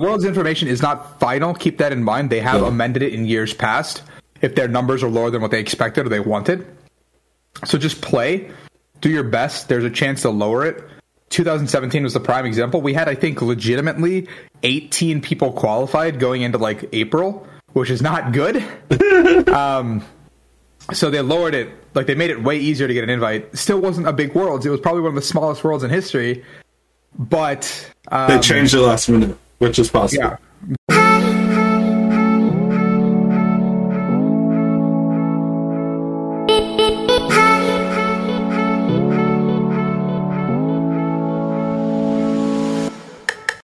World's information is not final. Keep that in mind. They have Yeah. amended it in years past if their numbers are lower than what they expected or they wanted. So just play, do your best. There's a chance to lower it. 2017 was the prime example. We had, I think, legitimately 18 people qualified going into like April, which is not good. um, so they lowered it, like they made it way easier to get an invite. Still wasn't a big worlds. It was probably one of the smallest worlds in history. But um, They changed it last minute, which is possible. yeah,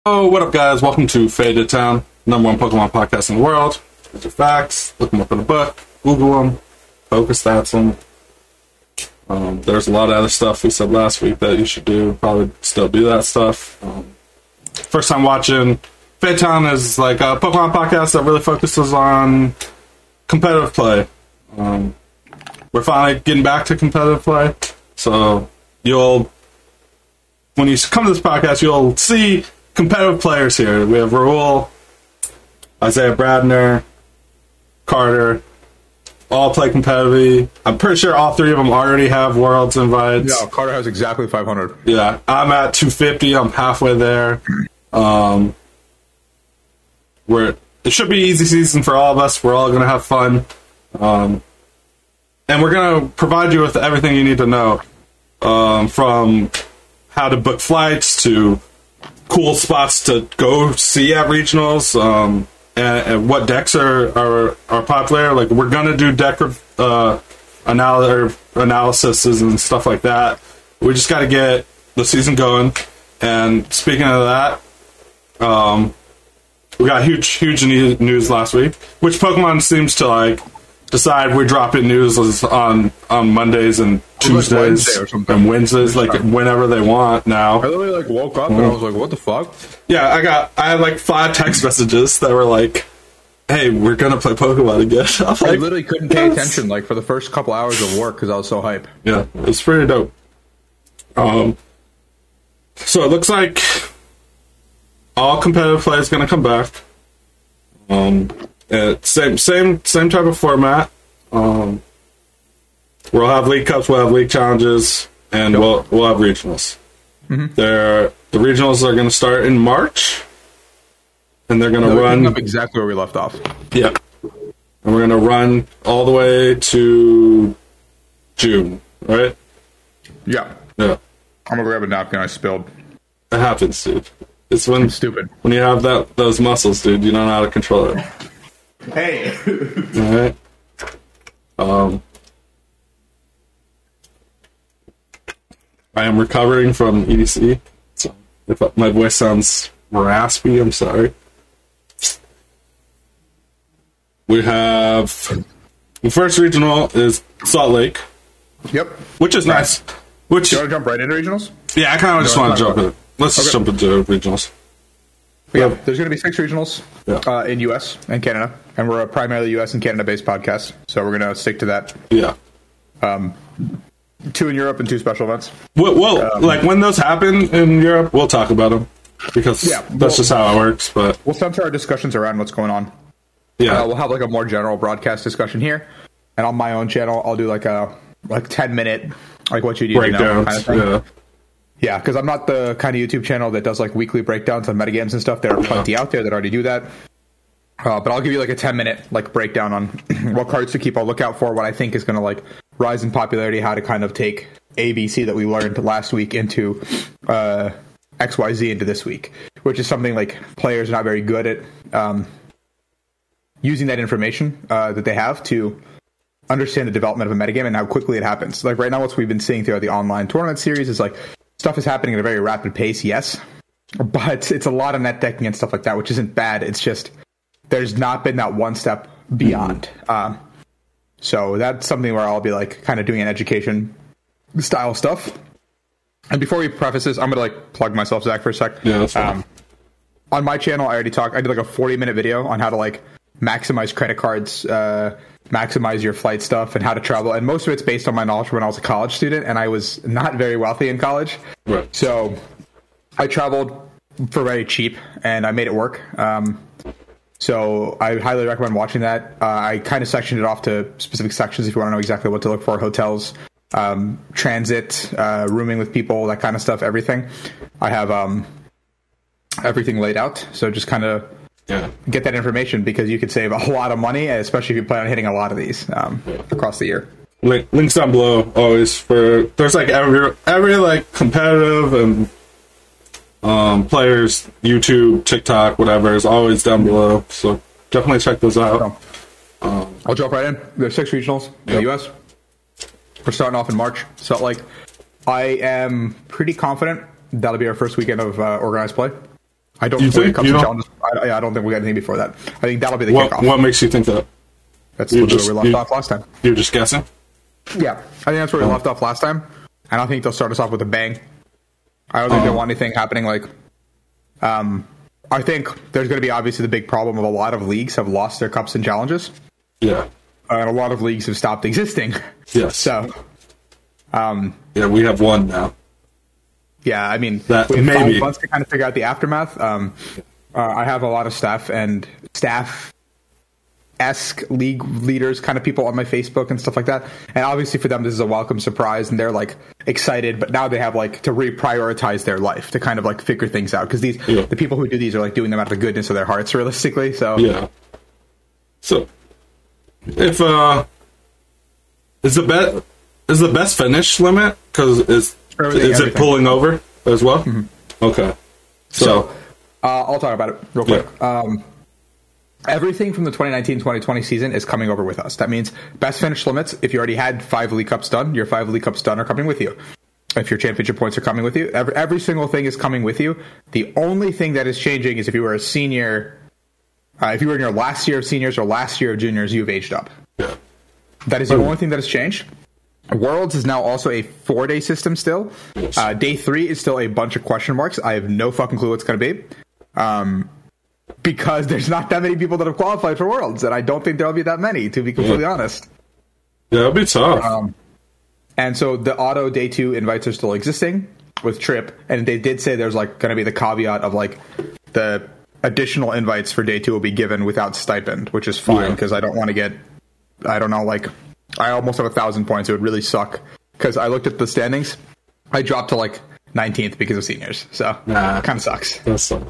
Oh, what up, guys? Welcome to Faded Town, number one Pokemon podcast in the world. These are facts. Look them up in a book. Google them. Focus stats them. Um, there's a lot of other stuff we said last week that you should do. Probably still do that stuff. Um, first time watching, Faded Town is like a Pokemon podcast that really focuses on competitive play. Um, we're finally getting back to competitive play, so you'll when you come to this podcast, you'll see competitive players here. We have Raul, Isaiah Bradner, Carter, all play competitively. I'm pretty sure all three of them already have Worlds invites. no, Carter has exactly 500. Yeah, I'm at 250. I'm halfway there. Um, we're it should be easy season for all of us. We're all gonna have fun, um, and we're gonna provide you with everything you need to know, um, from how to book flights to cool spots to go see at regionals, um, and, and what decks are, are are popular. Like we're gonna do deck uh, anal- or analyses and stuff like that. We just got to get the season going. And speaking of that, um, we got huge, huge news last week. Which Pokemon seems to like decide we're dropping news on on Mondays and Tuesdays Wednesday or something. and Wednesdays, like whenever they want now. I literally like woke up and I was like, "What the fuck?" Yeah, I got I had like five text messages that were like, "Hey, we're gonna play Pokemon again." I'm I literally couldn't pay yes. attention like for the first couple hours of work because I was so hype. Yeah, it's pretty dope. Um, so it looks like all competitive play is gonna come back. Um, same same same type of format. Um, we'll have league cups, we'll have league challenges, and we'll we'll have regionals. They're, the regionals are going to start in March, and they're going to No, run. up exactly where we left off. Yeah. And we're going to run all the way to June, right? Yeah, Yeah. I'm gonna grab a napkin. I spilled. It happens, dude. It's when Stupid. when you have that those muscles, dude, you don't know how to control it. Hey. Alright. Um I am recovering from EDC. So if my voice sounds raspy, I'm sorry. We have the first regional is Salt Lake, yep. which is nice. Which Do you want to jump right into regionals? yeah, I kind of just No, want to jump in. Let's just Okay. jump into regionals. Yeah. There's going to be six regionals Yeah. uh, in U.S. and Canada, and we're a primarily U.S. and Canada-based podcast, so we're going to stick to that. Yeah. Two in Europe and two special events. Well, well like when those happen in Europe, we'll talk about them because Yeah, that's well- just how it works. But We'll center our discussions around what's going on. yeah, Uh, we'll have like a more general broadcast discussion here, and on my own channel, I'll do like a like ten minute like what you know breakdowns. kind of yeah, Yeah, because I'm not the kind of YouTube channel that does like weekly breakdowns on metagames and stuff. There are plenty out there that already do that. Uh, but I'll give you like a 10 minute like breakdown on what cards to keep a lookout for, what I think is going to like rise in popularity, how to kind of take ABC that we learned last week into uh, XYZ into this week, which is something like players are not very good at um, using that information uh, that they have to understand the development of a metagame and how quickly it happens. Like right now, what we've been seeing throughout the online tournament series is like stuff is happening at a very rapid pace, yes, but it's a lot of net decking and stuff like that, which isn't bad. It's just there's not been that one step beyond. Um, so that's something where I'll be like kind of doing an education style stuff. And before we preface this, I'm gonna like plug myself, Zach, for a sec. Yeah, that's fine. Um, on my channel, I already talked. I did like a 40 minute video on how to like maximize credit cards, uh, maximize your flight stuff, and how to travel. And most of it's based on my knowledge when I was a college student, and I was not very wealthy in college. right. So I traveled for very cheap, and I made it work. Um, so I highly recommend watching that. Uh, I kind of sectioned it off to specific sections if you want to know exactly what to look for: hotels, um, transit, uh, rooming with people, that kind of stuff. Everything. I have um, everything laid out. So just kind of Yeah. get that information because you could save a lot of money, especially if you plan on hitting a lot of these um, across the year. Link, links down below always for there's like every every like competitive and um players YouTube TikTok whatever is always down below so definitely check those out So, I'll jump right in. There's six regionals in Yep. the U.S. We're starting off in March. So, like, I am pretty confident that'll be our first weekend of uh, organized play. I don't You think, when it comes to challenges, I, I don't think we got anything before that. I think that'll be the what kickoff. what makes you think that That's literally just- where we left you- off last time. you're just guessing Yeah, I think that's where we left off last time, and I think they'll start us off with a bang. I don't think they Oh. want anything happening like. Um, I think there's going to be obviously the big problem of a lot of leagues have lost their cups and challenges, yeah and a lot of leagues have stopped existing. yes So, um, yeah we have one now yeah, I mean, That- we have maybe. five months to kind of figure out the aftermath. Um, uh, I have a lot of staff and staff esque league leaders, kind of people on my Facebook and stuff like that. And obviously, for them, this is a welcome surprise, and they're like excited. But now they have like to reprioritize their life to kind of like figure things out because these Yeah. the people who do these are like doing them out of the goodness of their hearts, realistically. So yeah so if uh is the bet is the best finish limit because is Everything, is it pulling over as well okay so, So, uh, I'll talk about it real quick. Um, everything from the 2019-2020 season is coming over with us. That means best finish limits. If you already had five League Cups done, your five League Cups done are coming with you. If your championship points are coming with you, every, every single thing is coming with you. The only thing that is changing is if you were a senior, uh, if you were in your last year of seniors or last year of juniors, you've aged up. yeah That is the only thing that has changed. Worlds is now also a four day system still. Uh, day three is still a bunch of question marks. I have no fucking clue what's going to be. Um, because there's not that many people that have qualified for Worlds, and I don't think there'll be that many, to be completely Yeah. honest. yeah it'll be tough Um, And so the auto day two invites are still existing with Trip, and they did say there's like going to be the caveat of like the additional invites for day two will be given without stipend, which is fine Yeah. because I don't want to get, I don't know, like I almost have a thousand points. It would really suck because I looked at the standings, I dropped to like 19th because of seniors, so Nah. kind of sucks. That's uh,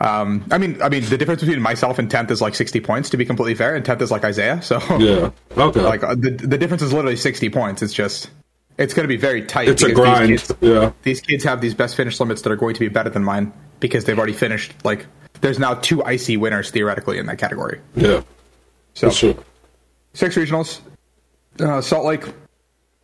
Um, I mean, I mean, the difference between myself and 10th is like 60 points to be completely fair, and 10th is like Isaiah, so yeah okay like uh, the the difference is literally 60 points. It's just it's going to be very tight. it's a grind These kids, yeah these kids have these best finish limits that are going to be better than mine because they've already finished. Like there's now two IC winners theoretically in that category. yeah So true six regionals, uh, Salt Lake,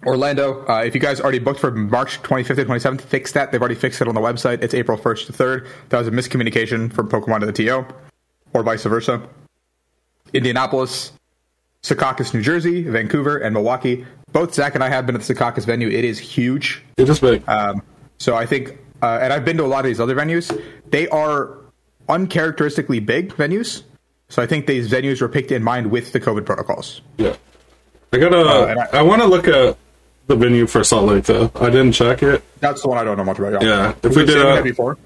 Orlando. Uh, if you guys already booked for March 25th and 27th, fix that. They've already fixed it on the website. It's April 1st to 3rd. That was a miscommunication from Pokemon to the TO, or vice versa. Indianapolis, Secaucus, New Jersey, Vancouver, and Milwaukee. Both Zach and I have been at the Secaucus venue. It is huge. it is big Um, so I think, uh, and I've been to a lot of these other venues. They are uncharacteristically big venues. So I think these venues were picked in mind with the COVID protocols. Yeah. I gotta. Uh, I- I, want to look at the venue for Salt Lake though. I didn't check it. That's the one I don't know much about. Yeah, if if we did did a- that before.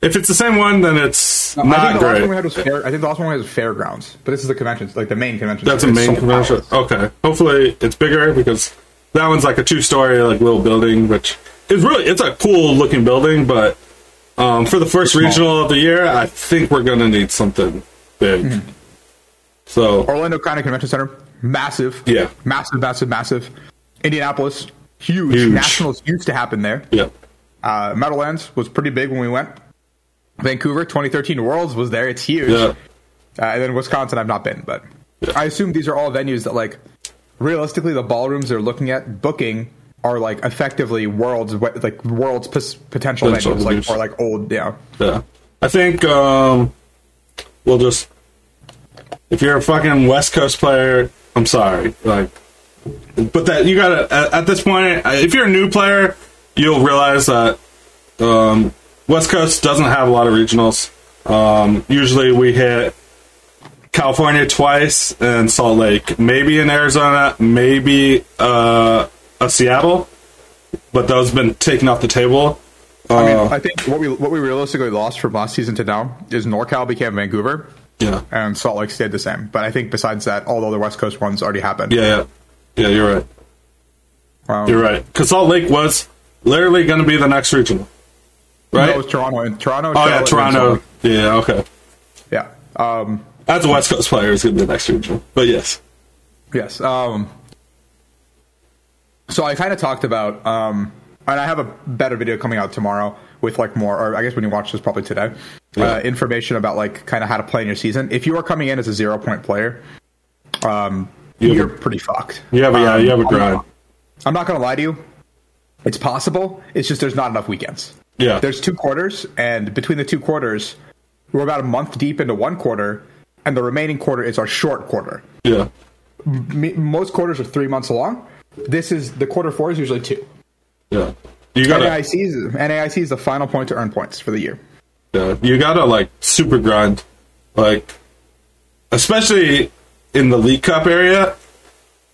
If it's the same one, then it's I not think the last one we great. had was fair. I think the last one we had was fairgrounds, but this is the convention, like the main convention. That's a main convention. Okay. Hopefully it's bigger because that one's like a two-story like little building, which is really it's a cool looking building. But um, for the first regional of the year, I think we're gonna need something big. Mm-hmm. So Orlando County Convention Center, massive. Yeah. massive, massive, massive. Indianapolis, huge. Huge. Nationals used to happen there. yeah, Uh, Meadowlands was pretty big when we went. Vancouver 2013 Worlds was there. It's huge. yeah, Uh, and then Wisconsin, I've not been, but I assume these are all venues that, like, realistically, the ballrooms they're looking at booking are like effectively worlds, like worlds Potential venues, like or like old, yeah. yeah. I think um, we'll just if you're a fucking West Coast player, I'm sorry, like, but that you gotta at, at this point, uh, if you're a new player, you'll realize that um, West Coast doesn't have a lot of regionals. Um, usually, we hit California twice and Salt Lake, maybe in Arizona, maybe uh, a Seattle, but those have been taken off the table. I mean, Uh, I think what we what we realistically lost from last season to now is NorCal became Vancouver yeah, and Salt Lake stayed the same. But I think besides that, all the other West Coast ones already happened. yeah, yeah, yeah. You're right. Um, You're right. Because Salt Lake was literally going to be the next regional, No, right? it was Toronto and Toronto. oh yeah, Toronto. Yeah, okay. Yeah. Um, As a West Coast player, it's going to be the next regional. But yes, Yes. Um, so I kind of talked about, um, and I have a better video coming out tomorrow with like more, or I guess when you watch this, probably today, Yeah. uh, information about like kind of how to play in your season. If you are coming in as a zero point player, um, You you're a- pretty fucked. Yeah, a, yeah, Um, you have a I'm grind. I'm not going to lie to you. It's possible. It's just there's not enough weekends. Yeah, There's two quarters, and between the two quarters, we're about a month deep into one quarter, and the remaining quarter is our short quarter yeah, me- most quarters are three months long. This is the quarter four is usually two. yeah. You gotta, NAIC is NAIC is the final point to earn points for the year. yeah, you gotta like super grind, like especially in the League Cup area.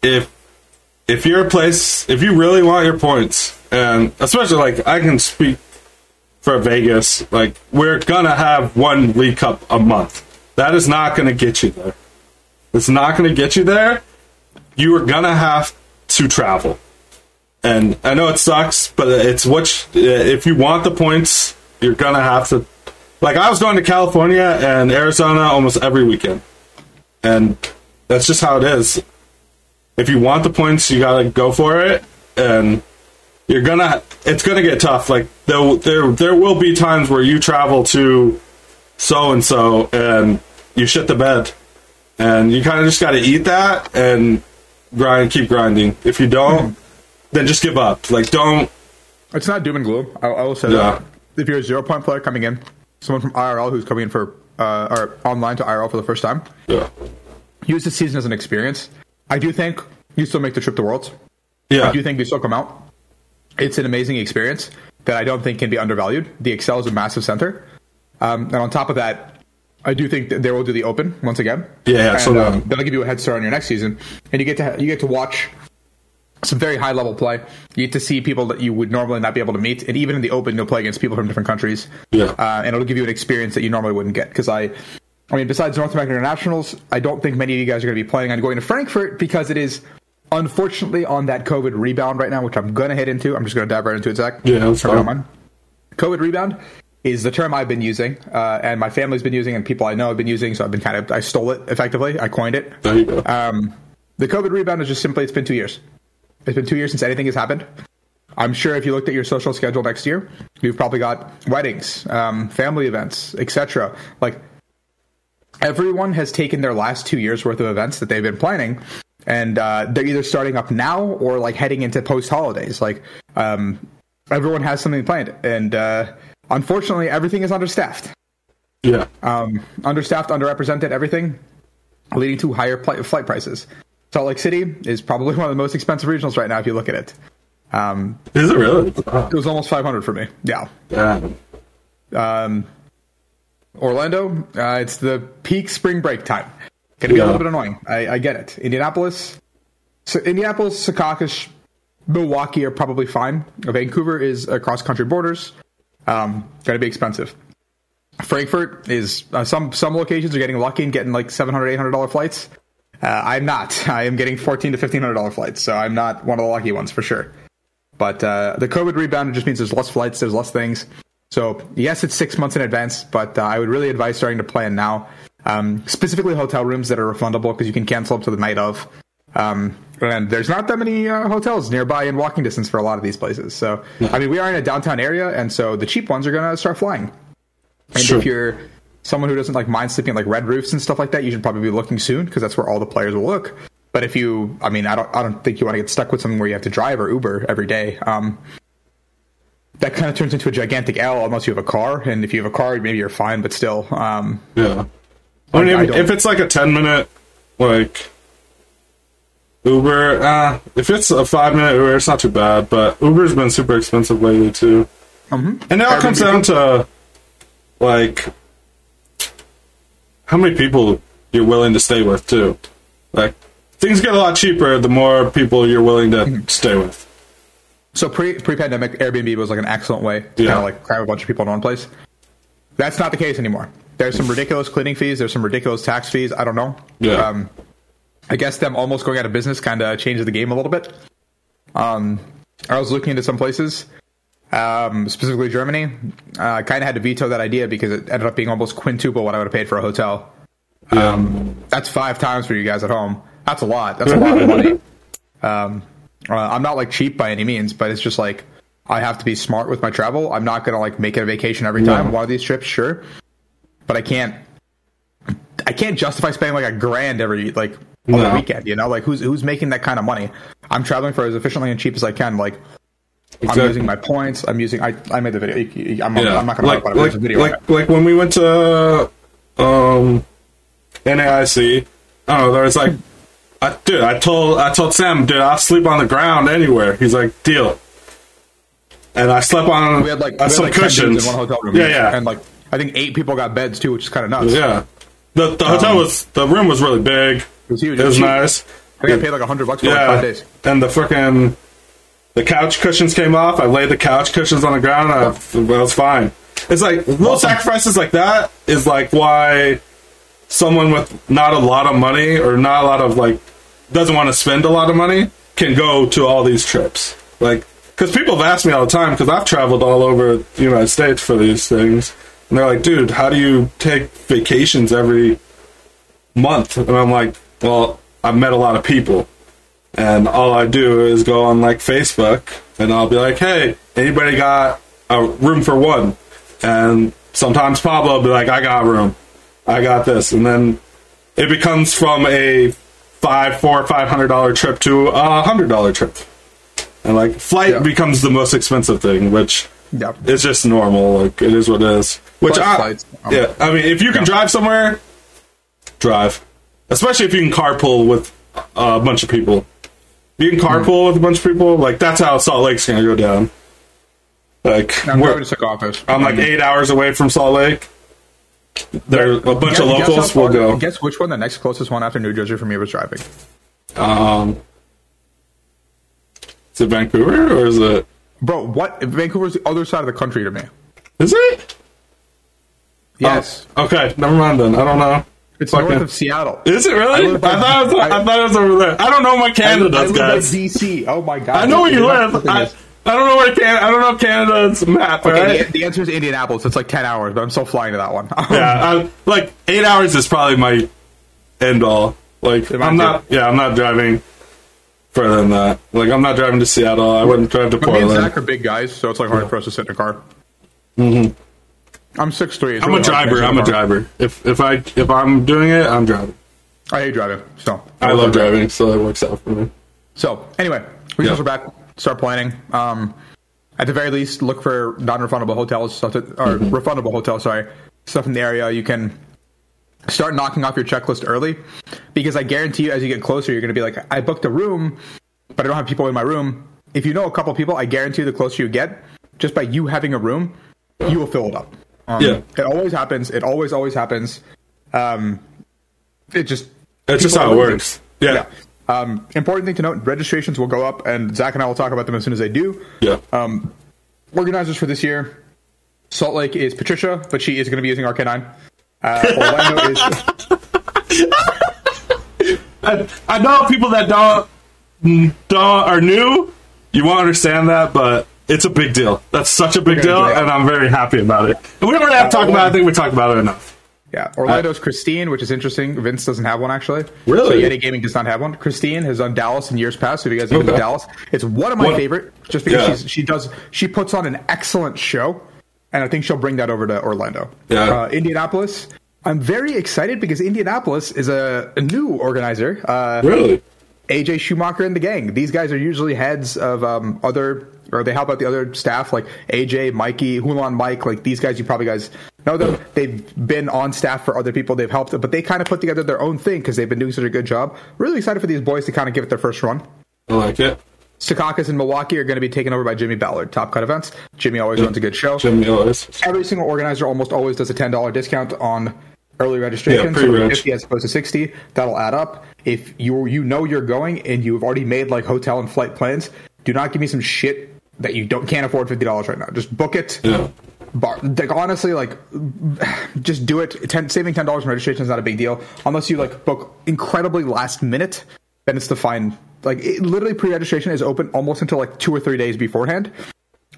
If if you're a place, if you really want your points, and especially like I can speak for Vegas, like we're gonna have one League Cup a month. That is not gonna get you there. It's not gonna get you there. You are gonna have to travel. And I know it sucks, but it's what you- if you want the points, you're gonna have to. Like I was going to California and Arizona almost every weekend, and that's just how it is. If you want the points, you gotta go for it, and you're gonna. It's gonna get tough. Like there, there, there will be times where you travel to so and so, and you shit the bed, and you kind of just gotta eat that and grind, keep grinding. If you don't, then just give up. Like don't. It's not doom and gloom. I, I will say Yeah. that if you're a zero point player coming in, someone from IRL who's coming in for uh, or online to IRL for the first time, Yeah. Use this season as an experience. I do think you still make the trip to Worlds. Yeah. I do think you still come out. It's an amazing experience that I don't think can be undervalued. The ExCeL is a massive center, um, and on top of that, I do think that they will do the Open once again. Yeah, and, so, um, um, that'll give you a head start on your next season, and you get to you get to watch some very high level play. You get to see people that you would normally not be able to meet, and even in the Open, you'll play against people from different countries. Yeah. uh, and it'll give you an experience that you normally wouldn't get. Because I, I mean, besides North American internationals, I don't think many of you guys are going to be planning on going to Frankfurt because it is unfortunately on that COVID rebound right now, which I'm going to hit into. I'm just going to dive right into it, Zach. Yeah, that's If you don't fine. COVID rebound is the term I've been using, uh, and my family's been using, and people I know have been using. So I've been kind of I stole it effectively. I coined it. There you go. Um, the COVID rebound is just simply it's been two years. It's been two years since anything has happened. I'm sure if you looked at your social schedule next year, you've probably got weddings, um, family events, etc. Like everyone has taken their last two years worth of events that they've been planning, and uh, they're either starting up now or like heading into post holidays. Like um, everyone has something planned, and uh, unfortunately, everything is understaffed yeah. um, understaffed, underrepresented, everything, leading to higher pl- flight prices. Salt Lake City is probably one of the most expensive regionals right now if you look at it. Um, Is it really? It was almost 500 for me. Yeah. damn. Um, Orlando, uh, it's the peak spring break time. Gonna be Yeah. a little bit annoying. I, I get it. Indianapolis, so Indianapolis, Secaucus, Milwaukee are probably fine. Vancouver is across country borders. Um, gonna be expensive. Frankfurt is uh, some some locations are getting lucky and getting like 700 800 dollar flights. Uh, I'm not. I am getting 14 to 1500 dollar flights, so I'm not one of the lucky ones for sure. But uh, the COVID rebound just means there's less flights, there's less things. So yes, it's six months in advance, but uh, I would really advise starting to plan now. Um, specifically, hotel rooms that are refundable because you can cancel up to the night of. Um, and there's not that many uh, hotels nearby in walking distance for a lot of these places. So I mean, we are in a downtown area, and so the cheap ones are going to start flying. And Sure. if you're someone who doesn't like mind sleeping at like red roofs and stuff like that, you should probably be looking soon because that's where all the players will look. But if you, I mean, I don't, I don't think you want to get stuck with something where you have to drive or Uber every day. Um, that kind of turns into a gigantic L unless you have a car. And if you have a car, maybe you're fine, but still, um, Yeah. I mean, I if, it's like a 10 minute, like, Uber, uh, if it's a five minute Uber, it's not too bad, but Uber's been super expensive lately, too. And now it comes down to, like, how many people you're willing to stay with, too. Like, things get a lot cheaper the more people you're willing to stay with. So pre pre pandemic, Airbnb was like an excellent way to Yeah. kind of like cram a bunch of people in one place. That's not the case anymore. There's some ridiculous cleaning fees. There's some ridiculous tax fees. I don't know. Yeah. Um, I guess them almost going out of business kind of changes the game a little bit. Um, I was looking into some places, um, specifically Germany. I uh, kind of had to veto that idea because it ended up being almost quintuple what I would have paid for a hotel. Um, that's five times for you guys at home. That's a lot. That's a lot of money. Um, uh, I'm not like cheap by any means, but it's just like I have to be smart with my travel. I'm not gonna like make it a vacation every time. One of these trips, sure, but I can't. I can't justify spending like a grand every like other weekend. You know, like who's who's making that kind of money? I'm traveling for as efficiently and cheap as I can. Like I'm using my points. I'm using. I, I made the video. I'm, Yeah. I'm not gonna like, talk about it. like, video. like, like when we went to um, NAIC, I don't know, there was like, I, dude, I told I told Sam, dude, I'll sleep on the ground anywhere. He's like, deal. And I slept on we had like, we uh, had, some like cushions. in one hotel room. Yeah, yeah, and like I think eight people got beds too, which is kind of nuts. yeah. The the hotel was the room was really big. It was huge. It was nice. I think I paid like a hundred bucks for like five days. and the freaking the couch cushions came off. I laid the couch cushions on the ground. And I, was fine. It's like little sacrifices like that is like why someone with not a lot of money or not a lot of like doesn't want to spend a lot of money can go to all these trips. Like because people have asked me all the time because I've traveled all over the United States for these things, and they're like, "Dude, how do you take vacations every month?" And I'm like, "Well, I've met a lot of people." and all I do is go on like Facebook and I'll be like, "Hey, anybody got a room for one?" And sometimes Pablo will be like, "I got room, I got this," and then it becomes from a five, four, five hundred dollar trip to a hundred dollar trip, and like flight Yeah. becomes the most expensive thing, which Yeah. it's just normal. Like it is what it is. Which Plus I, flights, um, yeah, I mean, if you can yeah. drive somewhere, drive. Especially if you can carpool with a bunch of people. If you can carpool with a bunch of people, like that's how Salt Lake's gonna go down. Like I'm we're- to office. I'm like eight hours away from Salt Lake. There, a bunch Guess- of locals will go. Guess which one the next closest one after New Jersey for me was driving. Um, is it Vancouver or is it? Bro, what? Vancouver's the other side of the country to me. Is it? Yes, Oh, okay, never mind then. I don't know. it's fucking- north of Seattle. Is it really? I, thought it was, I, I- thought it was over there. I don't know my Canada does, I live guys. DC. Oh my god! I know where you live. I. I don't know where Can I don't know Canada's map. Okay, right? the, the answer is Indianapolis. It's like ten hours, but I'm still flying to that one. yeah, I, like eight hours is probably my end all. Like I'm not. Yeah, I'm not driving further than that. Like I'm not driving to Seattle. I wouldn't drive to But me and Portland. Zach are big guys, so it's like hard for us to sit in a car. Mm-hmm. I'm six three. I'm a driver. I'm a driver. If if I if I'm doing it, I'm driving. I hate driving. So I love driving, so it works out for me. So anyway, we Yeah. are back. Start planning. Um, at the very least, look for non-refundable hotels, stuff that, or refundable hotels. Sorry, stuff in the area. You can start knocking off your checklist early, because I guarantee you, as you get closer, you're going to be like, I booked a room, but I don't have people in my room. If you know a couple people, I guarantee you, the closer you get, just by you having a room, you will fill it up. Um, Yeah. it always happens. It always, always happens. Um, it just That's just how it works. Yeah. Yeah. Um, important thing to note: registrations will go up, and Zach and I will talk about them as soon as they do. Yeah. Um, organizers for this year: Salt Lake is Patricia, but she is going to be using RK9. Uh, Orlando is I, I know people that don't don't are new. You won't understand that, but it's a big deal. That's such a big deal, and I'm very happy about it. And we don't really have to talk about it. I think we talked about it enough. Yeah. Orlando's Christine, which is interesting. Vince doesn't have one actually. Really? So Yeti Gaming does not have one. Christine has done Dallas in years past. So if you guys have been to Okay. Dallas, it's one of my What- favorite, just because Yeah. she's, she does she puts on an excellent show, and I think she'll bring that over to Orlando. Yeah. Uh, Indianapolis. I'm very excited because Indianapolis is a, a new organizer. Uh, Really? AJ Schumacher and the gang. These guys are usually heads of um, other, or they help out the other staff like AJ, Mikey, Hulan Mike. Like these guys, you probably guys know them. They've been on staff for other people. They've helped, but they kind of put together their own thing because they've been doing such a good job. Really excited for these boys to kind of give it their first run. I like it. Secaucus and Milwaukee are going to be taken over by Jimmy Ballard, Top Cut Events. Jimmy always runs a good show. Jimmy always. Every single organizer almost always does a ten dollar discount on early registration. Yeah, so pre-reg. fifty as opposed to sixty, that'll add up. If you you know you're going and you've already made like hotel and flight plans, do not give me some shit that you don't can't afford fifty dollars right now. Just book it. Yeah. Bar, like, honestly, like, just do it. Ten, saving ten dollars in registration is not a big deal unless you like book incredibly last minute. Then it's the fine. Like, it, literally, pre-registration is open almost until like two or three days beforehand.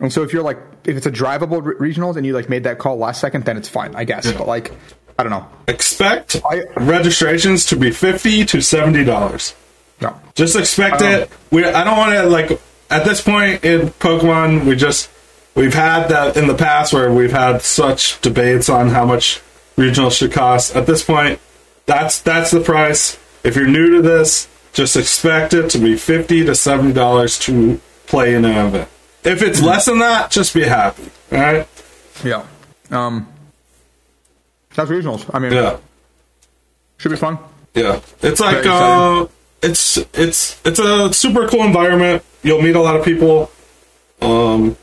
And so if you're like, if it's a drivable re- regionals and you like made that call last second, then it's fine, I guess. But like, I don't know. Expect I- registrations to be fifty to seventy dollars. No. Just expect it. We I don't want to like at this point in Pokemon. We just we've had that in the past where we've had such debates on how much regionals should cost. At this point, that's that's the price. If you're new to this, just expect it to be fifty to seventy dollars to play in an event. If it's less than that, just be happy. All right? Yeah. Um. That's regionals. I mean, Yeah. should be fun. Yeah, it's like Very uh, exciting. it's it's it's a super cool environment. You'll meet a lot of people. Um,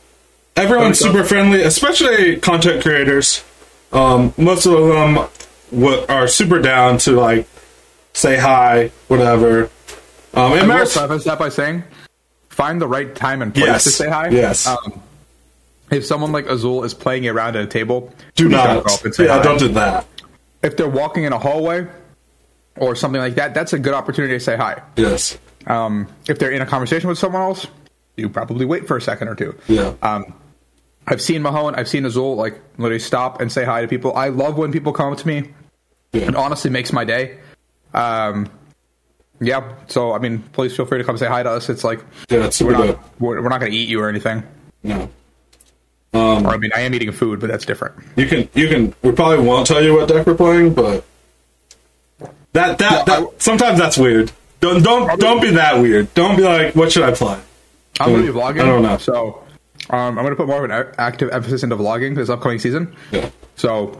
everyone's super friendly, especially content creators. Um, most of them w- are super down to like say hi, whatever. Um, I it will matters. preface that by saying, find the right time and place Yes. to say hi. Yes. Um, if someone like Azul is playing around at a table, Do not. Yeah, hi. don't do that. If they're walking in a hallway or something like that, that's a good opportunity to say hi. Yes. Um, if they're in a conversation with someone else, you probably wait for a second or two. Yeah. Um, I've seen Mahone, I've seen Azul like literally stop and say hi to people. I love when people come up to me. It honestly makes my day. Um, yeah. So I mean, please feel free to come say hi to us. It's like Yeah, it's we're not, we're, we're not going to eat you or anything. No. Or I mean, I am eating food, but that's different. You can you can we probably won't tell you what deck we're playing, but that that, Yeah, that I- sometimes that's weird. Don't don't don't be that weird. Don't be like, what should I play? I'm going to be vlogging. I don't know. So um, I'm going to put more of an active emphasis into vlogging this upcoming season. Yeah, So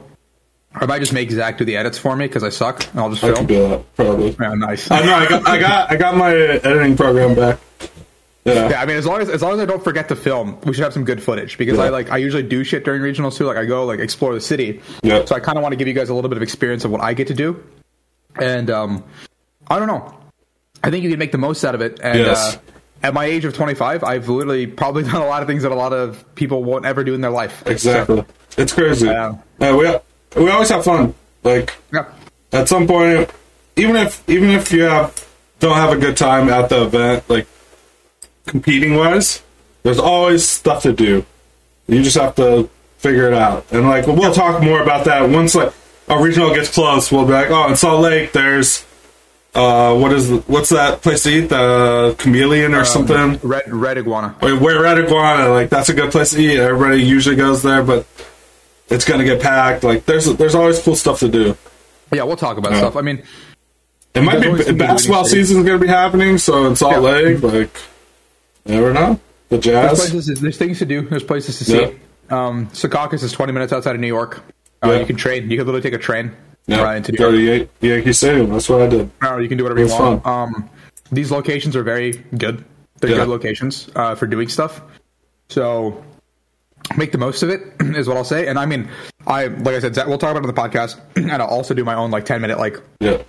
I might just make Zach do the edits for me because I suck, and I'll just I film. do that probably. Yeah, nice. I know. I got I got I got my editing program back. Yeah. Yeah, I mean, as long as as long as I don't forget to film, we should have some good footage because Yeah. I like I usually do shit during regionals too. Like I go like explore the city. Yeah. So I kind of want to give you guys a little bit of experience of what I get to do, and um, I don't know. I think you can make the most out of it. And Yes. uh, at my age of 25, I've literally probably done a lot of things that a lot of people won't ever do in their life. Exactly. It's crazy. Yeah. Yeah, we we always have fun. Like Yeah. at some point, even if even if you have don't have a good time at the event, like competing wise, there's always stuff to do. You just have to figure it out. And like we'll talk more about that once like a regional gets close. We'll be like, oh, in Salt Lake, there's uh, what is the, what's that place to eat? The Chameleon or something. Red red iguana. Wait, we're Red Iguana. Like that's a good place to eat. Everybody usually goes there, but it's gonna get packed. Like there's there's always cool stuff to do. Yeah, we'll talk about Yeah. stuff. I mean, It might be something to do in basketball the city. season's gonna be happening, so in Salt Yeah. Lake, like never know. The there's Jazz. places, there's things to do. There's places to see. Um, Secaucus is 20 minutes outside of New York. Uh, Yeah. You can train. You can literally take a train Yeah, right go to Yan- Yankee Stadium. That's what I did. Or you can do whatever you want. Um, these locations are very good. They're Yeah. good locations uh, for doing stuff. So make the most of it is what I'll say. And I mean, I like I said, we'll talk about it on the podcast, and I'll also do my own like 10 minute like Yeah,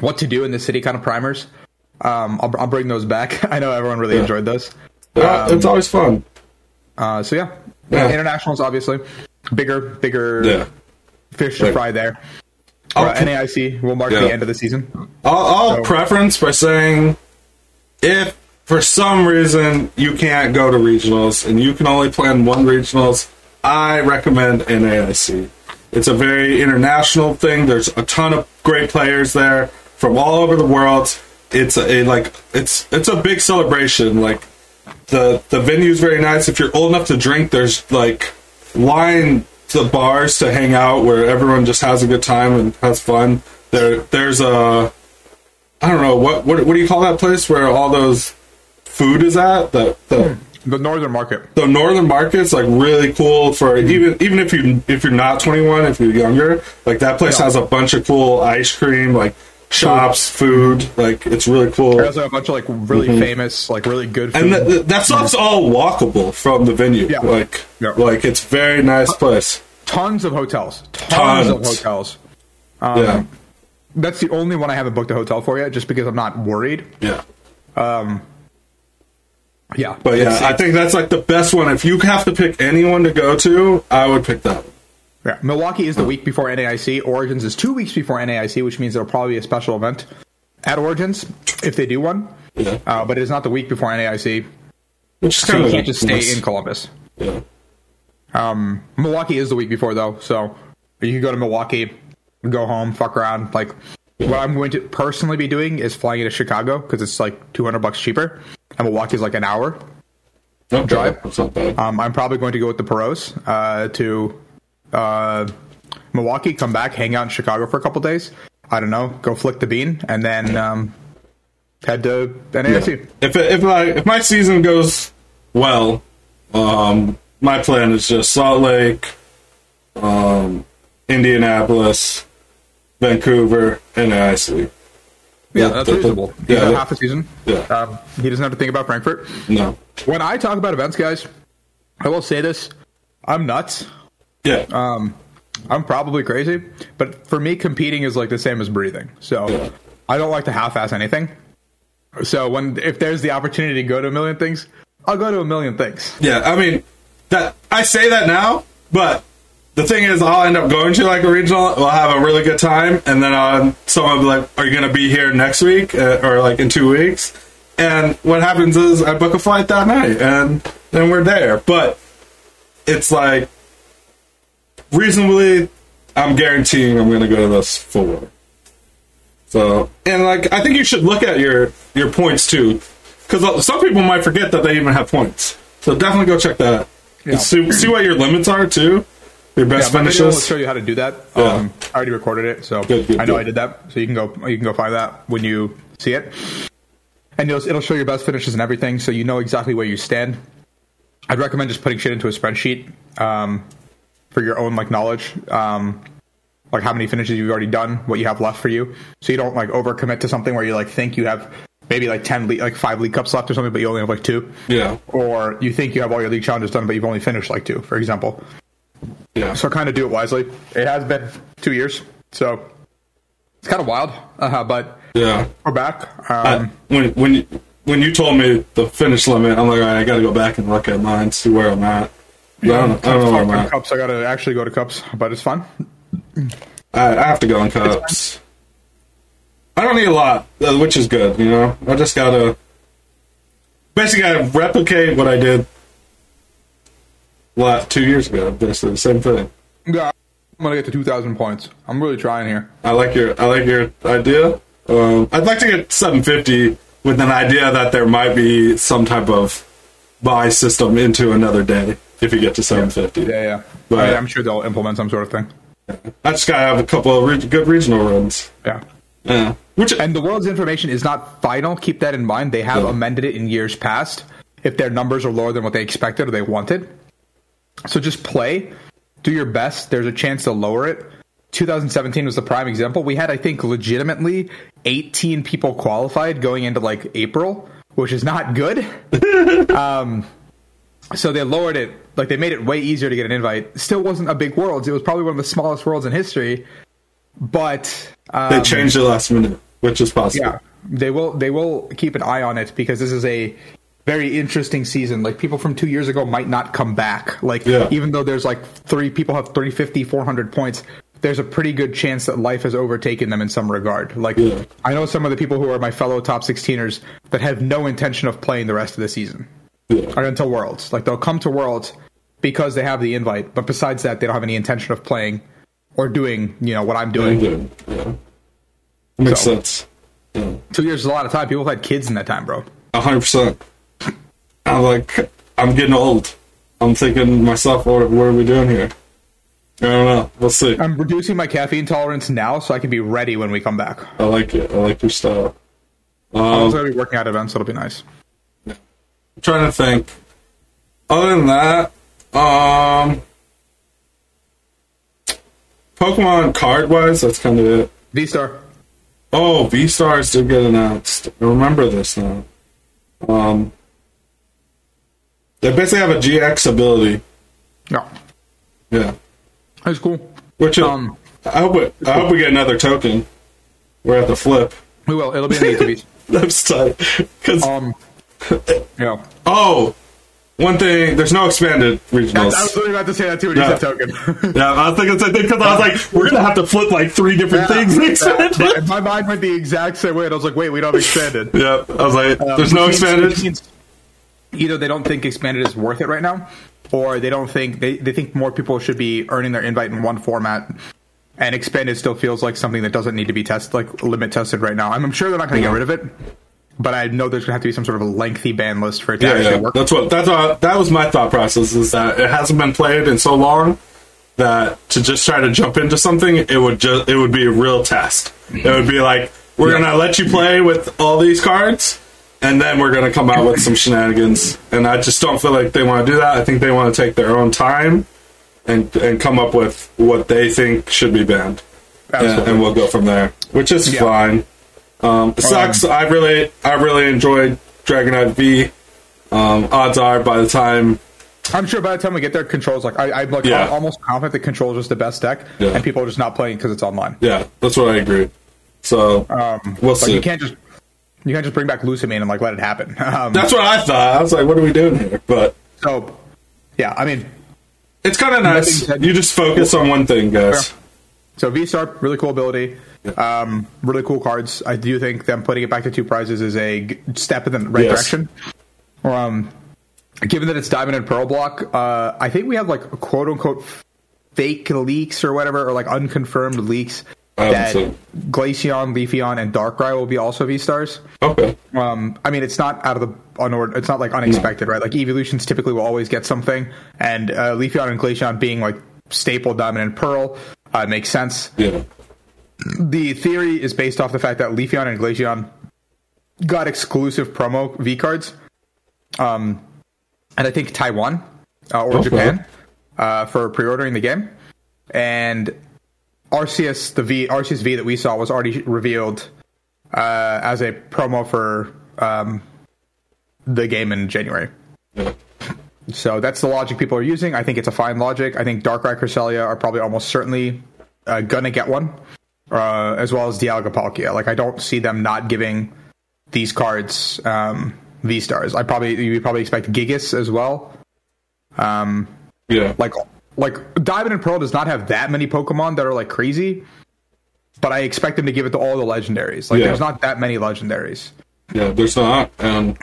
what to do in the city kind of primers. Um, I'll, I'll bring those back. I know everyone really Yeah. enjoyed those. Yeah, Um, it's always fun. Uh, so yeah, Yeah. internationals obviously bigger, bigger Yeah, fish to Right. fry there. I'll, Uh, NAIC will mark the end of the season. I'll, I'll So- preference by saying if for some reason you can't go to regionals and you can only plan one regionals, I recommend NAIC. It's a very international thing. There's a ton of great players there from all over the world. It's a, like it's it's a big celebration. Like the the venue's very nice. If you're old enough to drink, there's like line to bars to hang out where everyone just has a good time and has fun. There there's a I don't know what what what do you call that place where all those food is at the the The northern market. the northern market's like really cool for mm. even even if you if you're not 21 if you're younger like that place Yeah. has a bunch of cool ice cream like shops food like it's really cool There's a bunch of like really mm-hmm. famous, like really good food. and th- th- that stuff's mm. all walkable from the venue Yeah. like Yeah. like it's very nice uh, place tons of hotels. Tons, of Tons. hotels. Um, yeah That's the only one I haven't booked a hotel for yet, just because I'm not worried. yeah um, Yeah, But yeah, It's- I think that's like the best one. If you have to pick anyone to go to, I would pick that one. Yeah, Milwaukee is the week before NAIC. Origins is two weeks before NAIC, which means there'll probably be a special event at Origins if they do one. Yeah. Uh, but it is not the week before NAIC, Which is so you can't just stay in Columbus. Yeah. Um, Milwaukee is the week before though, so you can go to Milwaukee, go home, fuck around. Like what I'm going to personally be doing is flying into Chicago because it's like 200 bucks cheaper, and Milwaukee's like an hour. Not Drive. bad. That's not bad. Um, I'm probably going to go with the Peros uh, to uh, Milwaukee, come back, hang out in Chicago for a couple days. I don't know, go flick the bean, and then um, head to NAIC. if it, if like if my season goes well, um, my plan is just Salt Lake, um, Indianapolis, Vancouver, and IC. Yeah, that's reasonable. yeah, half a season. Yeah. Um, he doesn't have to think about Frankfurt. No. When I talk about events, guys, I will say this: I'm nuts. Yeah. Um, I'm probably crazy, but for me, competing is like the same as breathing. So Yeah. I don't like to half-ass anything. So when if there's the opportunity to go to a million things, I'll go to a million things. yeah. I mean, that I say that now, but the thing is, I'll end up going to like a regional. We'll have a really good time, and then uh, someone will be like, "Are you going to be here next week uh, or like in two weeks?" And what happens is I book a flight that night, and then we're there. But it's like reasonably, I'm guaranteeing I'm going to go to those four. So, and like, I think you should look at your your points too, because some people might forget that they even have points. So definitely go check that. Yeah. See, see what your limits are too. Your best Yeah, video will show you how to do that. Yeah. Um, I already recorded it, so Good, good, I know good. I did that. So you can go you can go find that when you see it, and it'll, it'll show your best finishes and everything, so you know exactly where you stand. I'd recommend just putting shit into a spreadsheet um, for your own like knowledge, um, like how many finishes you've already done, what you have left for you, so you don't like overcommit to something where you like think you have maybe like ten le- like five league cups left or something, but you only have like two. Yeah, Or you think you have all your league challenges done, but you've only finished like two, for example. Yeah. So kind of do it wisely. It has been two years, so it's kind of wild. Uh, but yeah. we're back. I- Um, when when you, when you told me the finish limit, I'm like, all right, I got to go back and look at mine, see where I'm at. I don't, I don't know where I'm at. cups. I gotta actually go to cups, but it's fun. I, I have to go in cups. I don't need a lot, uh, which is good. You know, I just gotta basically gotta replicate what I did last two years ago. Basically, the same thing. Yeah, I'm gonna get to two thousand points. I'm really trying here. I like your I like your idea. Um, I'd like to get 750 with an idea that there might be some type of buy system into another day if you get to 750. Yeah, yeah. But- I mean, I'm sure they'll implement some sort of thing. I just gotta have a couple of re- good regional runs. Yeah. Yeah, which And the world's information is not final. Keep that in mind. They have Yeah. amended it in years past if their numbers are lower than what they expected or they wanted. So just play, do your best. There's a chance to lower it. 2017 was the prime example. We had, I think, legitimately 18 people qualified going into like April, which is not good. um, so they lowered it, like they made it way easier to get an invite. Still wasn't a big world. It was probably one of the smallest worlds in history. But um, they changed the last minute, which is possible. yeah, they will. They will keep an eye on it because this is a very interesting season. Like people from two years ago might not come back. Like Yeah. even though there's like three people have 30, 50, 400 points, there's a pretty good chance that life has overtaken them in some regard. Like Yeah. I know some of the people who are my fellow top 16ers that have no intention of playing the rest of the season Yeah. or until Worlds. Like they'll come to Worlds because they have the invite, but besides that, they don't have any intention of playing or doing you know what I'm doing. Yeah. yeah. Makes So- sense. Two years is a lot of time. People have had kids in that time, bro. A hundred percent. I'm like, I'm getting old. I'm thinking to myself, what, what are we doing here? I don't know. We'll see. I'm reducing my caffeine tolerance now so I can be ready when we come back. I like it. I like your style. I'm Um, also going to be working out events, it'll be nice. I'm trying to think. Other than that, um, Pokemon card wise, that's kind of it. VSTAR. Oh, VSTARs did get announced. I remember this now. Um, they basically have a GX ability. Yeah. Yeah. That's cool. Which Um, I hope it, I hope we get another token. We're at the flip. We will. It'll be ATVs. That's tight. Because Um, Yeah. Oh, one thing. There's no expanded I regionals. was literally about to say that too when you said token. yeah, I was thinking the same thing because I was like, we're gonna have to flip like three different things. Yeah. My, my mind went the exact same way, and I was like, "Wait, we don't have expanded." yeah, I was like, Um, there's no expanded. means either they don't think expanded is worth it right now, or they don't think they, they think more people should be earning their invite in one format. And expanded still feels like something that doesn't need to be tested, like limit tested right now. I'm, I'm sure they're not going to get rid of it, but I know there's going to have to be some sort of a lengthy ban list for it to Yeah, actually yeah. work. That's what that's what, that was my thought process is that it hasn't been played in so long that to just try to jump into something it would just it would be a real test. It would be like we're Yeah. gonna let you play with all these cards and then we're gonna come out with some shenanigans. And I just don't feel like they want to do that. I think they want to take their own time and and come up with what they think should be banned. And, and we'll go from there, which is Yeah. fine. Um, it sucks. I really, I really enjoyed Dragonite V. Um, odds are, by the time, I'm sure by the time we get there, controls like I, I'm like Yeah. almost confident that controls is the best deck, Yeah. and people are just not playing because it's online. yeah, that's what I agree. So Um, we'll like see. you can't just you can't just bring back Lucamine and like let it happen. Um, that's what I thought. I was like, what are we doing here? But so yeah, I mean, it's kind of nice. You just focus on one thing, guys. so VSTAR really cool ability, um, really cool cards. I do think them putting it back to two prizes is a step in the right Yes. direction. Um, given that it's Diamond and Pearl block, uh, I think we have like quote unquote fake leaks or whatever, or like unconfirmed leaks I that seen. Glaceon, Leafeon, and Darkrai will be also VSTARs. Okay. Um, I mean, it's not out of the unord. It's not like unexpected, right? Like evolutions typically will always get something, and uh, Leafeon and Glaceon being like staple Diamond and Pearl uh, makes sense. Yeah. The theory is based off the fact that Leafeon and Glaceon got exclusive promo V cards, um, and I think Taiwan uh, or Okay. Japan uh, for pre-ordering the game, and Arceus the V Arceus V that we saw was already revealed uh, as a promo for um, the game in January. So that's the logic people are using. I think it's a fine logic. I think Darkrai Cresselia are probably almost certainly uh, gonna get one, uh, as well as Dialga Palkia. Like I don't see them not giving these cards um, VSTARs. I probably you probably expect Gigas as well. Um, Yeah. like like Diamond and Pearl does not have that many Pokemon that are like crazy, but I expect them to give it to all the legendaries. Like Yeah. there's not that many legendaries. Yeah. There's not. And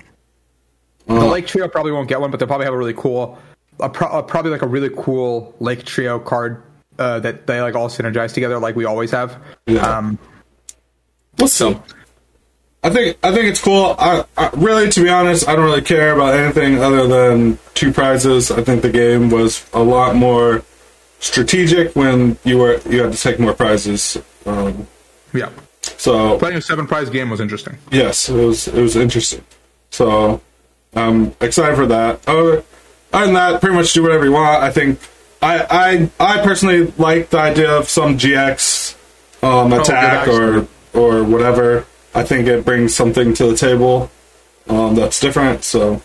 The uh, Lake Trio probably won't get one, but they'll probably have a really cool, a pro, a, probably like a really cool Lake Trio card uh, that they like all synergize together, like we always have. Yeah. Um, we'll see. I think I think it's cool. I, I really, to be honest, I don't really care about anything other than two prizes. I think the game was a lot more strategic when you were you had to take more prizes. Um, yeah, so playing a seven prize game was interesting. yes, it was it was interesting. So I'm excited for that. Other, other than that, pretty much do whatever you want. I think I I I personally like the idea of some GX um, attack good or or whatever. I think it brings something to the table um, that's different. So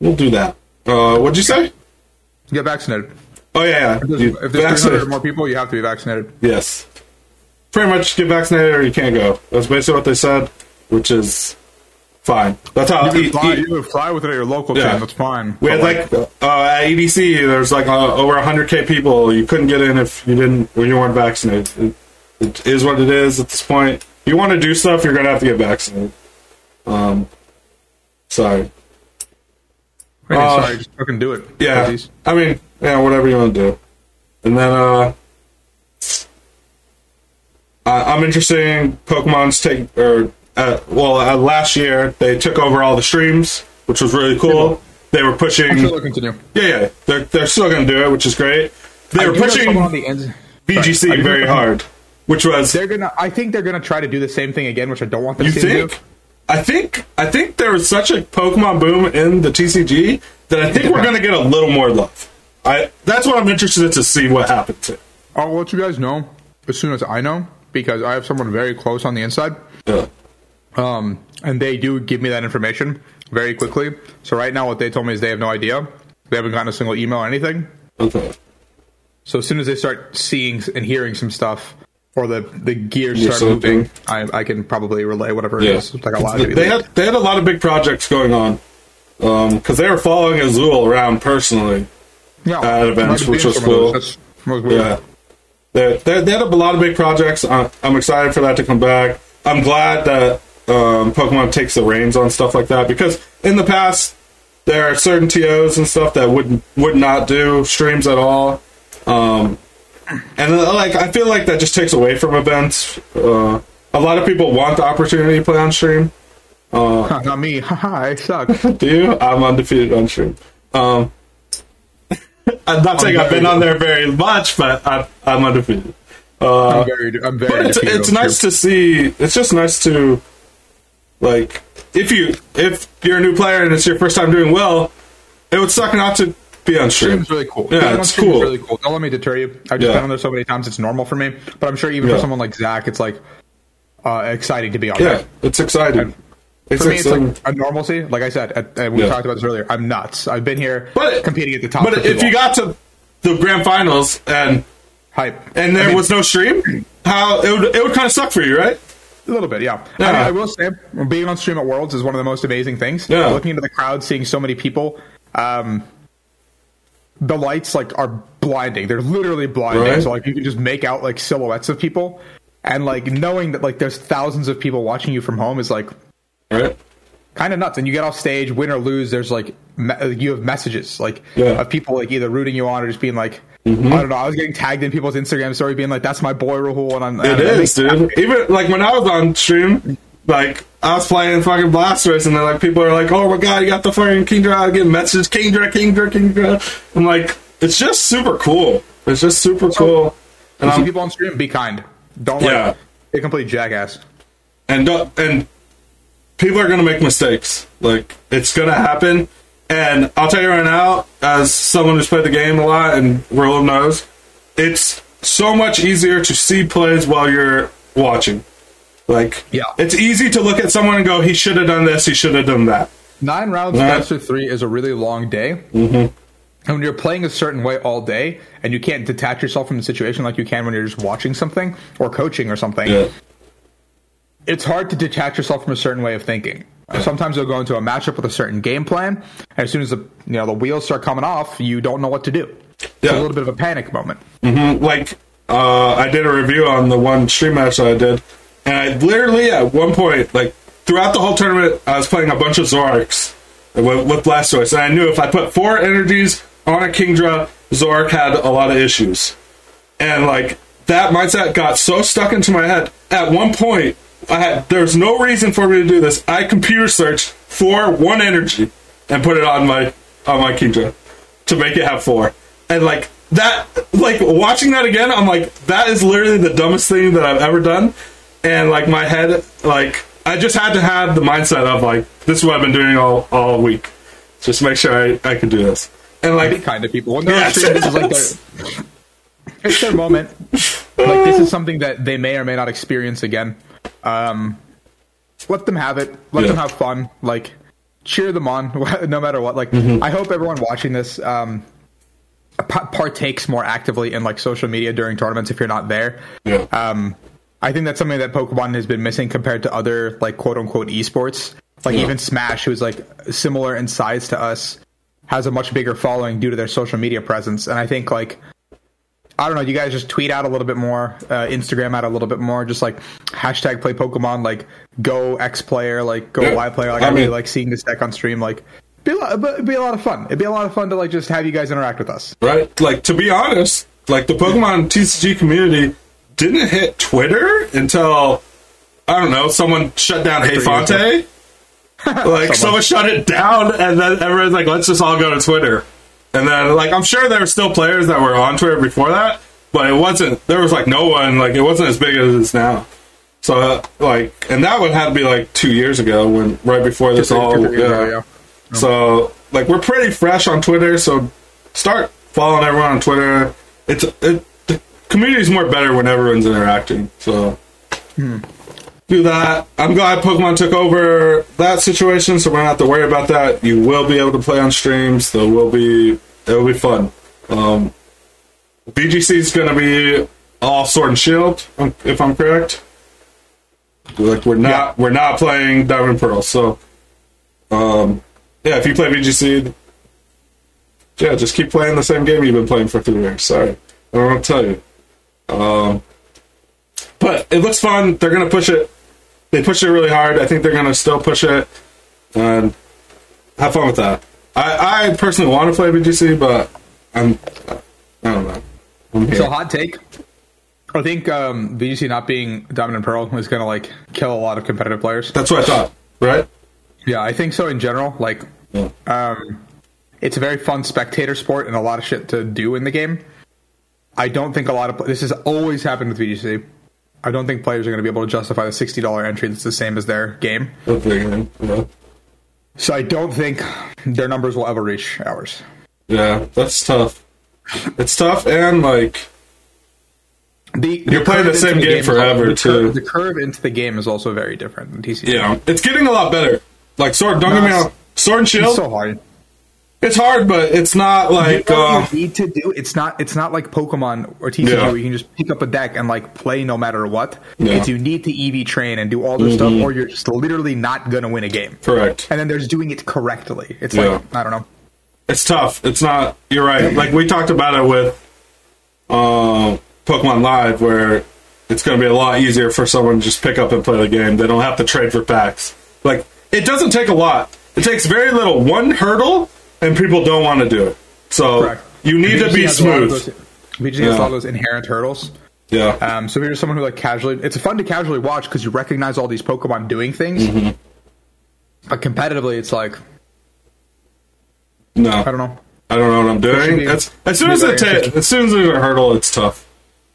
we'll do that. Uh, what'd you say? Get vaccinated. Oh yeah, yeah. If there's, You- if there's 300 more people, you have to be vaccinated. Yes. Pretty much get vaccinated or you can't go. That's basically what they said, which is fine. That's how You can fly, you can fly with it at your local Yeah. team. That's fine. we had But, like uh, at EDC. There's like uh, over 100k people. You couldn't get in if you didn't when you weren't vaccinated. It, it is what it is at this point. You want to do stuff, you're gonna have to get vaccinated. Um, sorry. Uh, sorry, just fucking do it. Yeah, Please. I mean, yeah, whatever you want to do. And then, uh, I, I'm interested in Pokemon's take, or, uh, well, uh, last year they took over all the streams, which was really cool. They were pushing, I'm sure they'll continue. yeah, yeah, they're, they're still going to do it, which is great. They I were pushing the. I VGC very hard, which was, They're gonna. I think they're gonna try to do the same thing again, which I don't want them you to think? do. I think I think there was such a Pokemon boom in the TCG that I think we're going to get a little more love. I that's what I'm interested to see what happens. Here. I'll let you guys know as soon as I know because I have someone very close on the inside, Yeah. um, and they do give me that information very quickly. So right now, what they told me is they have no idea. They haven't gotten a single email or anything. Okay. So as soon as they start seeing and hearing some stuff, or the the gears start moving. moving, I, I can probably relay whatever it Yeah, is. Like allowed to be they had they had a lot of big projects going on because they were following Azul around personally. yeah, at events, which was of cool. That's weird. Yeah, they, they, they had a lot of big projects. I, I'm excited for that to come back. I'm glad that um, Pokemon takes the reins on stuff like that because in the past there are certain TOs and stuff that would would not do streams at all. Um, and uh, like I feel like that just takes away from events. Uh, a lot of people want the opportunity to play on stream. Huh, Not me. Haha, I suck. Do you? I'm undefeated on stream. Um, I'm not saying I've been on there very much, but I'm, I'm undefeated. Uh, I'm very, I'm very. but it's, it's nice to see. It's just nice to like if you if you're a new player and it's your first time doing well, it would suck not to be on stream. Stream's really cool. Yeah, on it's stream cool. really cool. Don't let me deter you. I've just Yeah. been on there so many times; it's normal for me. But I'm sure even Yeah. for someone like Zach, it's like uh, exciting to be on Yeah, there. it's exciting. It's For me, it's like a normalcy. Like I said, at, uh, we Yeah. talked about this earlier. I'm nuts. I've been here But- competing at the top. but if you got to the grand finals and hype, and there I mean, was no stream, how it would it would kind of suck for you, right? a little bit, yeah. Yeah. I, mean, I will say, being on stream at Worlds is one of the most amazing things. Yeah. Looking into the crowd, seeing so many people. Um, the lights like are blinding. They're literally blinding. Right. So like you can just make out like silhouettes of people, and like knowing that like there's thousands of people watching you from home is like Right. kind of nuts. And you get off stage, win or lose, there's like me- you have messages like Yeah. of people like either rooting you on or just being like. Mm-hmm. I don't know. I was getting tagged in people's Instagram story, being like, "That's my boy Rahul," and I'm. It is, dude. Even like when I was on stream, like I was playing fucking Blastoise, and then like people are like, "Oh my god, you got the fucking Kingdra!" I get messages, Kingdra, Kingdra, Kingdra. I'm like, it's just super cool. It's just super cool. And see people on stream, be kind. Don't like Yeah. be a complete jackass. and don't- and people are gonna make mistakes. Like it's gonna happen. And I'll tell you right now, as someone who's played the game a lot and Roland knows, it's so much easier to see plays while you're watching. Like, Yeah. it's easy to look at someone and go, "He should have done this. He should have done that." Nine rounds Yeah. best of three is a really long day. Mm-hmm. And when you're playing a certain way all day, and you can't detach yourself from the situation like you can when you're just watching something or coaching or something, it's hard to detach yourself from a certain way of thinking. Sometimes you'll go into a matchup with a certain game plan, and as soon as the you know the wheels start coming off, you don't know what to do. It's Yeah. a little bit of a panic moment. like uh, I did a review on the one stream match that I did, and I literally at one point, like throughout the whole tournament, I was playing a bunch of Zorks with, with Blastoise, and I knew if I put four energies on a Kingdra, Zork had a lot of issues, and like that mindset got so stuck into my head. At one point, I had there's no reason for me to do this. I computer searched for one energy and put it on my on my Kingdra to make it have four. And like that, like watching that again, I'm like, that is literally the dumbest thing that I've ever done. And like my head, like I just had to have the mindset of like, this is what I've been doing all all week. Just make sure I, I can do this. And like, kind to people. When they're on Yes. stream, this is like their, it's their moment. Like this is something that they may or may not experience again. Um, let them have it. Let Yeah. them have fun. Like cheer them on, no matter what. Like Mm-hmm. I hope everyone watching this um, partakes more actively in like social media during tournaments. If you're not there, yeah, um, I think that's something that Pokemon has been missing compared to other like quote unquote esports. Like Yeah. even Smash, who's like similar in size to us, has a much bigger following due to their social media presence. And I think like I don't know, you guys just tweet out a little bit more, uh, Instagram out a little bit more, just like hashtag play Pokemon, like go X player, like go Yeah. Y player. Like I I, really like seeing this deck on stream. Like be a lot, it'd be a lot of fun. It'd be a lot of fun to like just have you guys interact with us. right. Like to be honest, like the Pokemon TCG community didn't hit Twitter until I don't know, someone shut down HeyFonte. like someone shut it down, and then everyone's like, "Let's just all go to Twitter." And then, like, I'm sure there were still players that were on Twitter before that, but it wasn't. There was like no one. Like, it wasn't as big as it is now. So, uh, like, and that would have to be like two years ago, when right before this all. yeah. ago, yeah. So, like, we're pretty fresh on Twitter. So, start following everyone on Twitter. It's it, the is more better when everyone's interacting. So, do that. I'm glad Pokemon took over that situation, so we don't have to worry about that. You will be able to play on streams. There will be it will be fun. Um, VGC is going to be all Sword and Shield, um, if I'm correct. Like we're not we're not playing Diamond and Pearl. So, um, yeah, if you play VGC, yeah, just keep playing the same game you've been playing for three years. Sorry, I don't what to tell you. Um, but it looks fun. They're gonna push it. They push it really hard. I think they're gonna still push it, and have fun with that. I, I personally want to play VGC, but I'm I don't know. I'm. So hot take. I think um, VGC not being Diamond and Pearl is going to like kill a lot of competitive players. That's what I thought, right? Yeah, I think so in general. Like, Yeah. um, it's a very fun spectator sport and a lot of shit to do in the game. I don't think a lot of this has always happened with VGC. I don't think players are going to be able to justify the sixty dollar entry that's the same as their game. Yeah. So I don't think their numbers will ever reach ours. yeah, that's tough. It's tough, and like The, You're playing the same game is forever, the too. Curve, the curve into the game is also very different than TCG. yeah, it's getting a lot better. Like sword, don't get me No, wrong. Sword and it's shield, so hard. It's hard, but it's not like you know uh, you need to do it's not it's not like Pokemon or TCG Yeah. where you can just pick up a deck and like play no matter what. Yeah. It's you need to EV train and do all this stuff, or you're just literally not gonna win a game. correct. And then there's doing it correctly. It's Yeah. like I don't know. It's tough. It's not. You're right. Like we talked about it with uh, Pokemon Live, where it's going to be a lot easier for someone to just pick up and play the game. They don't have to trade for packs. Like it doesn't take a lot. It takes very little. One hurdle, and people don't want to do it. So Correct. you need to be has a lot of smooth. those- VGC has a Yeah. lot of those inherent hurdles. Yeah. Um, so if you're someone who like casually, it's fun to casually watch because you recognize all these Pokemon doing things. Mm-hmm. But competitively, it's like no, I don't know. I don't know what I'm doing. be- As, as soon as it ta- as soon as there's a hurdle, it's tough.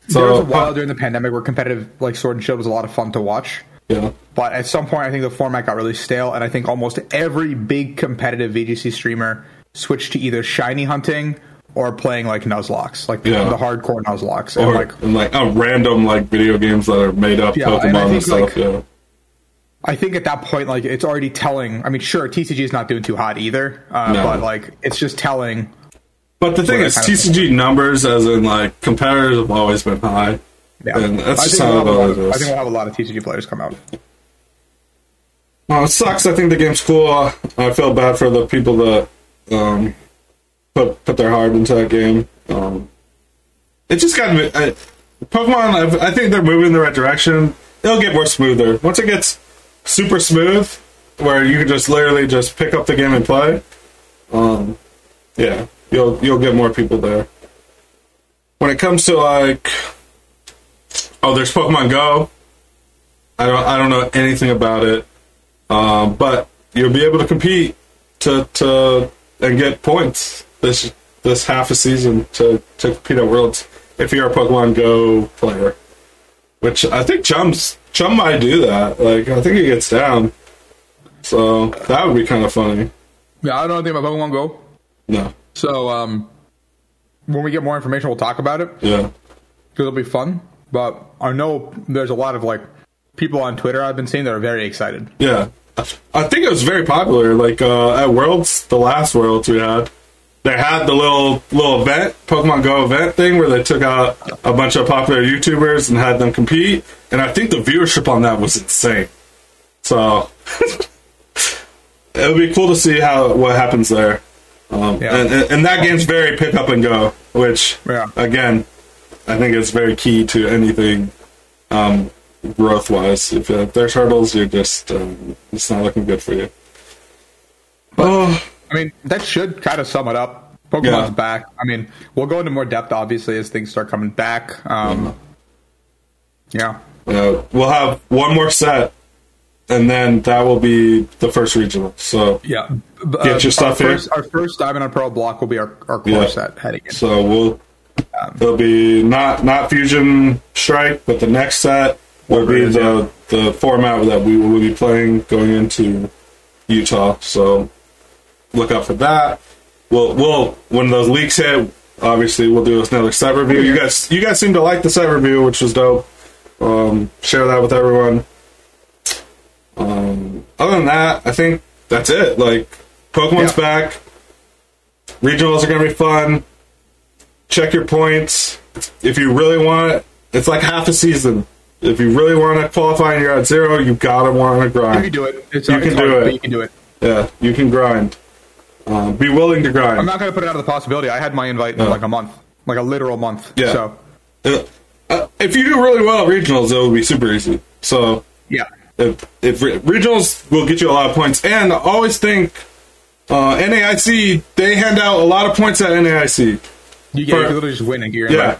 So there was a while during the pandemic where competitive like Sword and Shield was a lot of fun to watch. yeah, But at some point, I think the format got really stale, and I think almost every big competitive VGC streamer switched to either shiny hunting or playing like Nuzlockes, like Yeah. the hardcore Nuzlockes. And or like, and like uh, random like video games that are made up Yeah, and I Pokemon and, think, stuff. like, yeah. I think at that point, like it's already telling. I mean, sure, TCG is not doing too hot either, uh, No. but like it's just telling. But the thing is, TCG numbers, as in like competitors, have always been high. Yeah, And that's I just how we'll it have a lot always of- is. I think we'll have a lot of TCG players come out. Well, it sucks. I think the game's cool. I feel bad for the people that um, put put their heart into that game. Um, it just got me. Pokemon. I, I think they're moving in the right direction. It'll get more smoother once it gets super smooth, where you can just literally just pick up the game and play. Um, yeah, you'll you'll get more people there. When it comes to like, oh, there's Pokemon Go. I don't I don't know anything about it. Um, but you'll be able to compete to to and get points this this half a season to to compete at Worlds if you're a Pokemon Go player. Which I think Chum's Chum might do that. Like I think he gets down. So that would be kind of funny. Yeah, I don't know anything about Pokemon Go, No. so um, when we get more information, we'll talk about it. Yeah. because it'll be fun. But I know there's a lot of like people on Twitter I've been seeing that are very excited. Yeah. I think it was very popular. Like uh, at Worlds, the last Worlds we had, they had the little little event, Pokemon Go event thing, where they took out a bunch of popular YouTubers and had them compete. And I think the viewership on that was insane. So it would be cool to see how what happens there. Um, Yeah. and, and, and that game's very pick up and go, which Yeah. again, I think it's very key to anything um, growth wise. If, uh, there's hurdles, you're just um, it's not looking good for you. Oh, I mean, that should kind of sum it up. Pokemon's Yeah. back. I mean, we'll go into more depth obviously as things start coming back. Um, yeah. uh, we'll have one more set, and then that will be the first regional. So Yeah. Get your stuff our here. first, Our first Diamond and Pearl block will be our, our core Yeah. set heading in. so we'll there'll be not not fusion strike, but the next set will be is, the the format that we will be playing going into Utah. So look out for that. We'll we'll when those leaks hit, obviously we'll do another set review. You guys you guys seem to like the set review, which was dope. Um, share that with everyone. Um, other than that, I think that's it. Like Pokemon's Yeah. back. Regionals are gonna be fun. Check your points if you really want it. it's like half a season. If you really want to qualify and you're at zero, You've gotta want to You grind. can do it. It's, You it's can hard, do it. You can do it. Yeah, you can grind. Um, be willing to grind. I'm not going to put it out of the possibility. I had my invite in like a month, like a literal month. Yeah. So Uh, uh, if you do really well at regionals, it will be super easy. So yeah. if, if re- regionals will get you a lot of points, and always think uh, NAIC they hand out a lot of points at NAIC. You, get, For- you literally just win and get Yeah.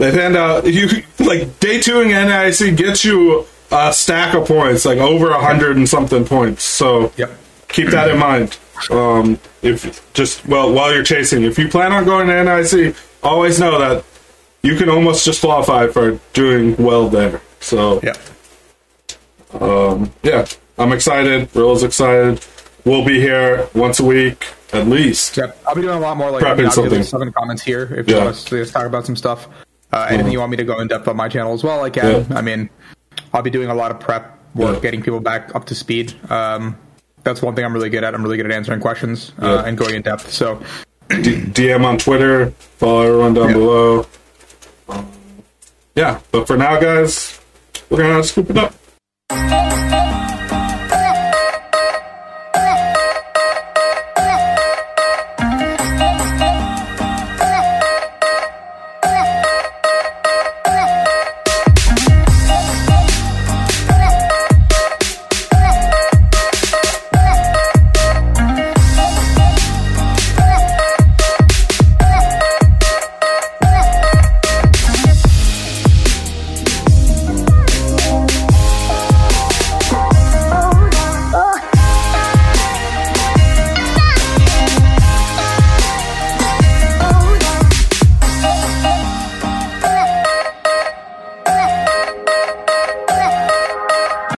They hand out you like day two in NAIC gets you a stack of points, like over a hundred and something points. So Yep. keep that in mind. Um, if just well while you're chasing, if you plan on going to NIC, always know that you can almost just qualify for doing well there. So yeah, um, yeah, I'm excited. Rilla's excited. We'll be here once a week at least. Yep. I'll be doing a lot more like Prepping I mean, I'll something. give stuff in the comments here if you Yeah. want us to talk about some stuff. Uh, anything you want me to go in depth on my channel as well, I can. Yeah. I mean, I'll be doing a lot of prep work, Yeah. getting people back up to speed. Um, that's one thing I'm really good at. I'm really good at answering questions uh, Yeah. and going in depth. So D- DM on Twitter. Follow everyone down below. Um, yeah, but for now, guys, we're gonna scoop it up.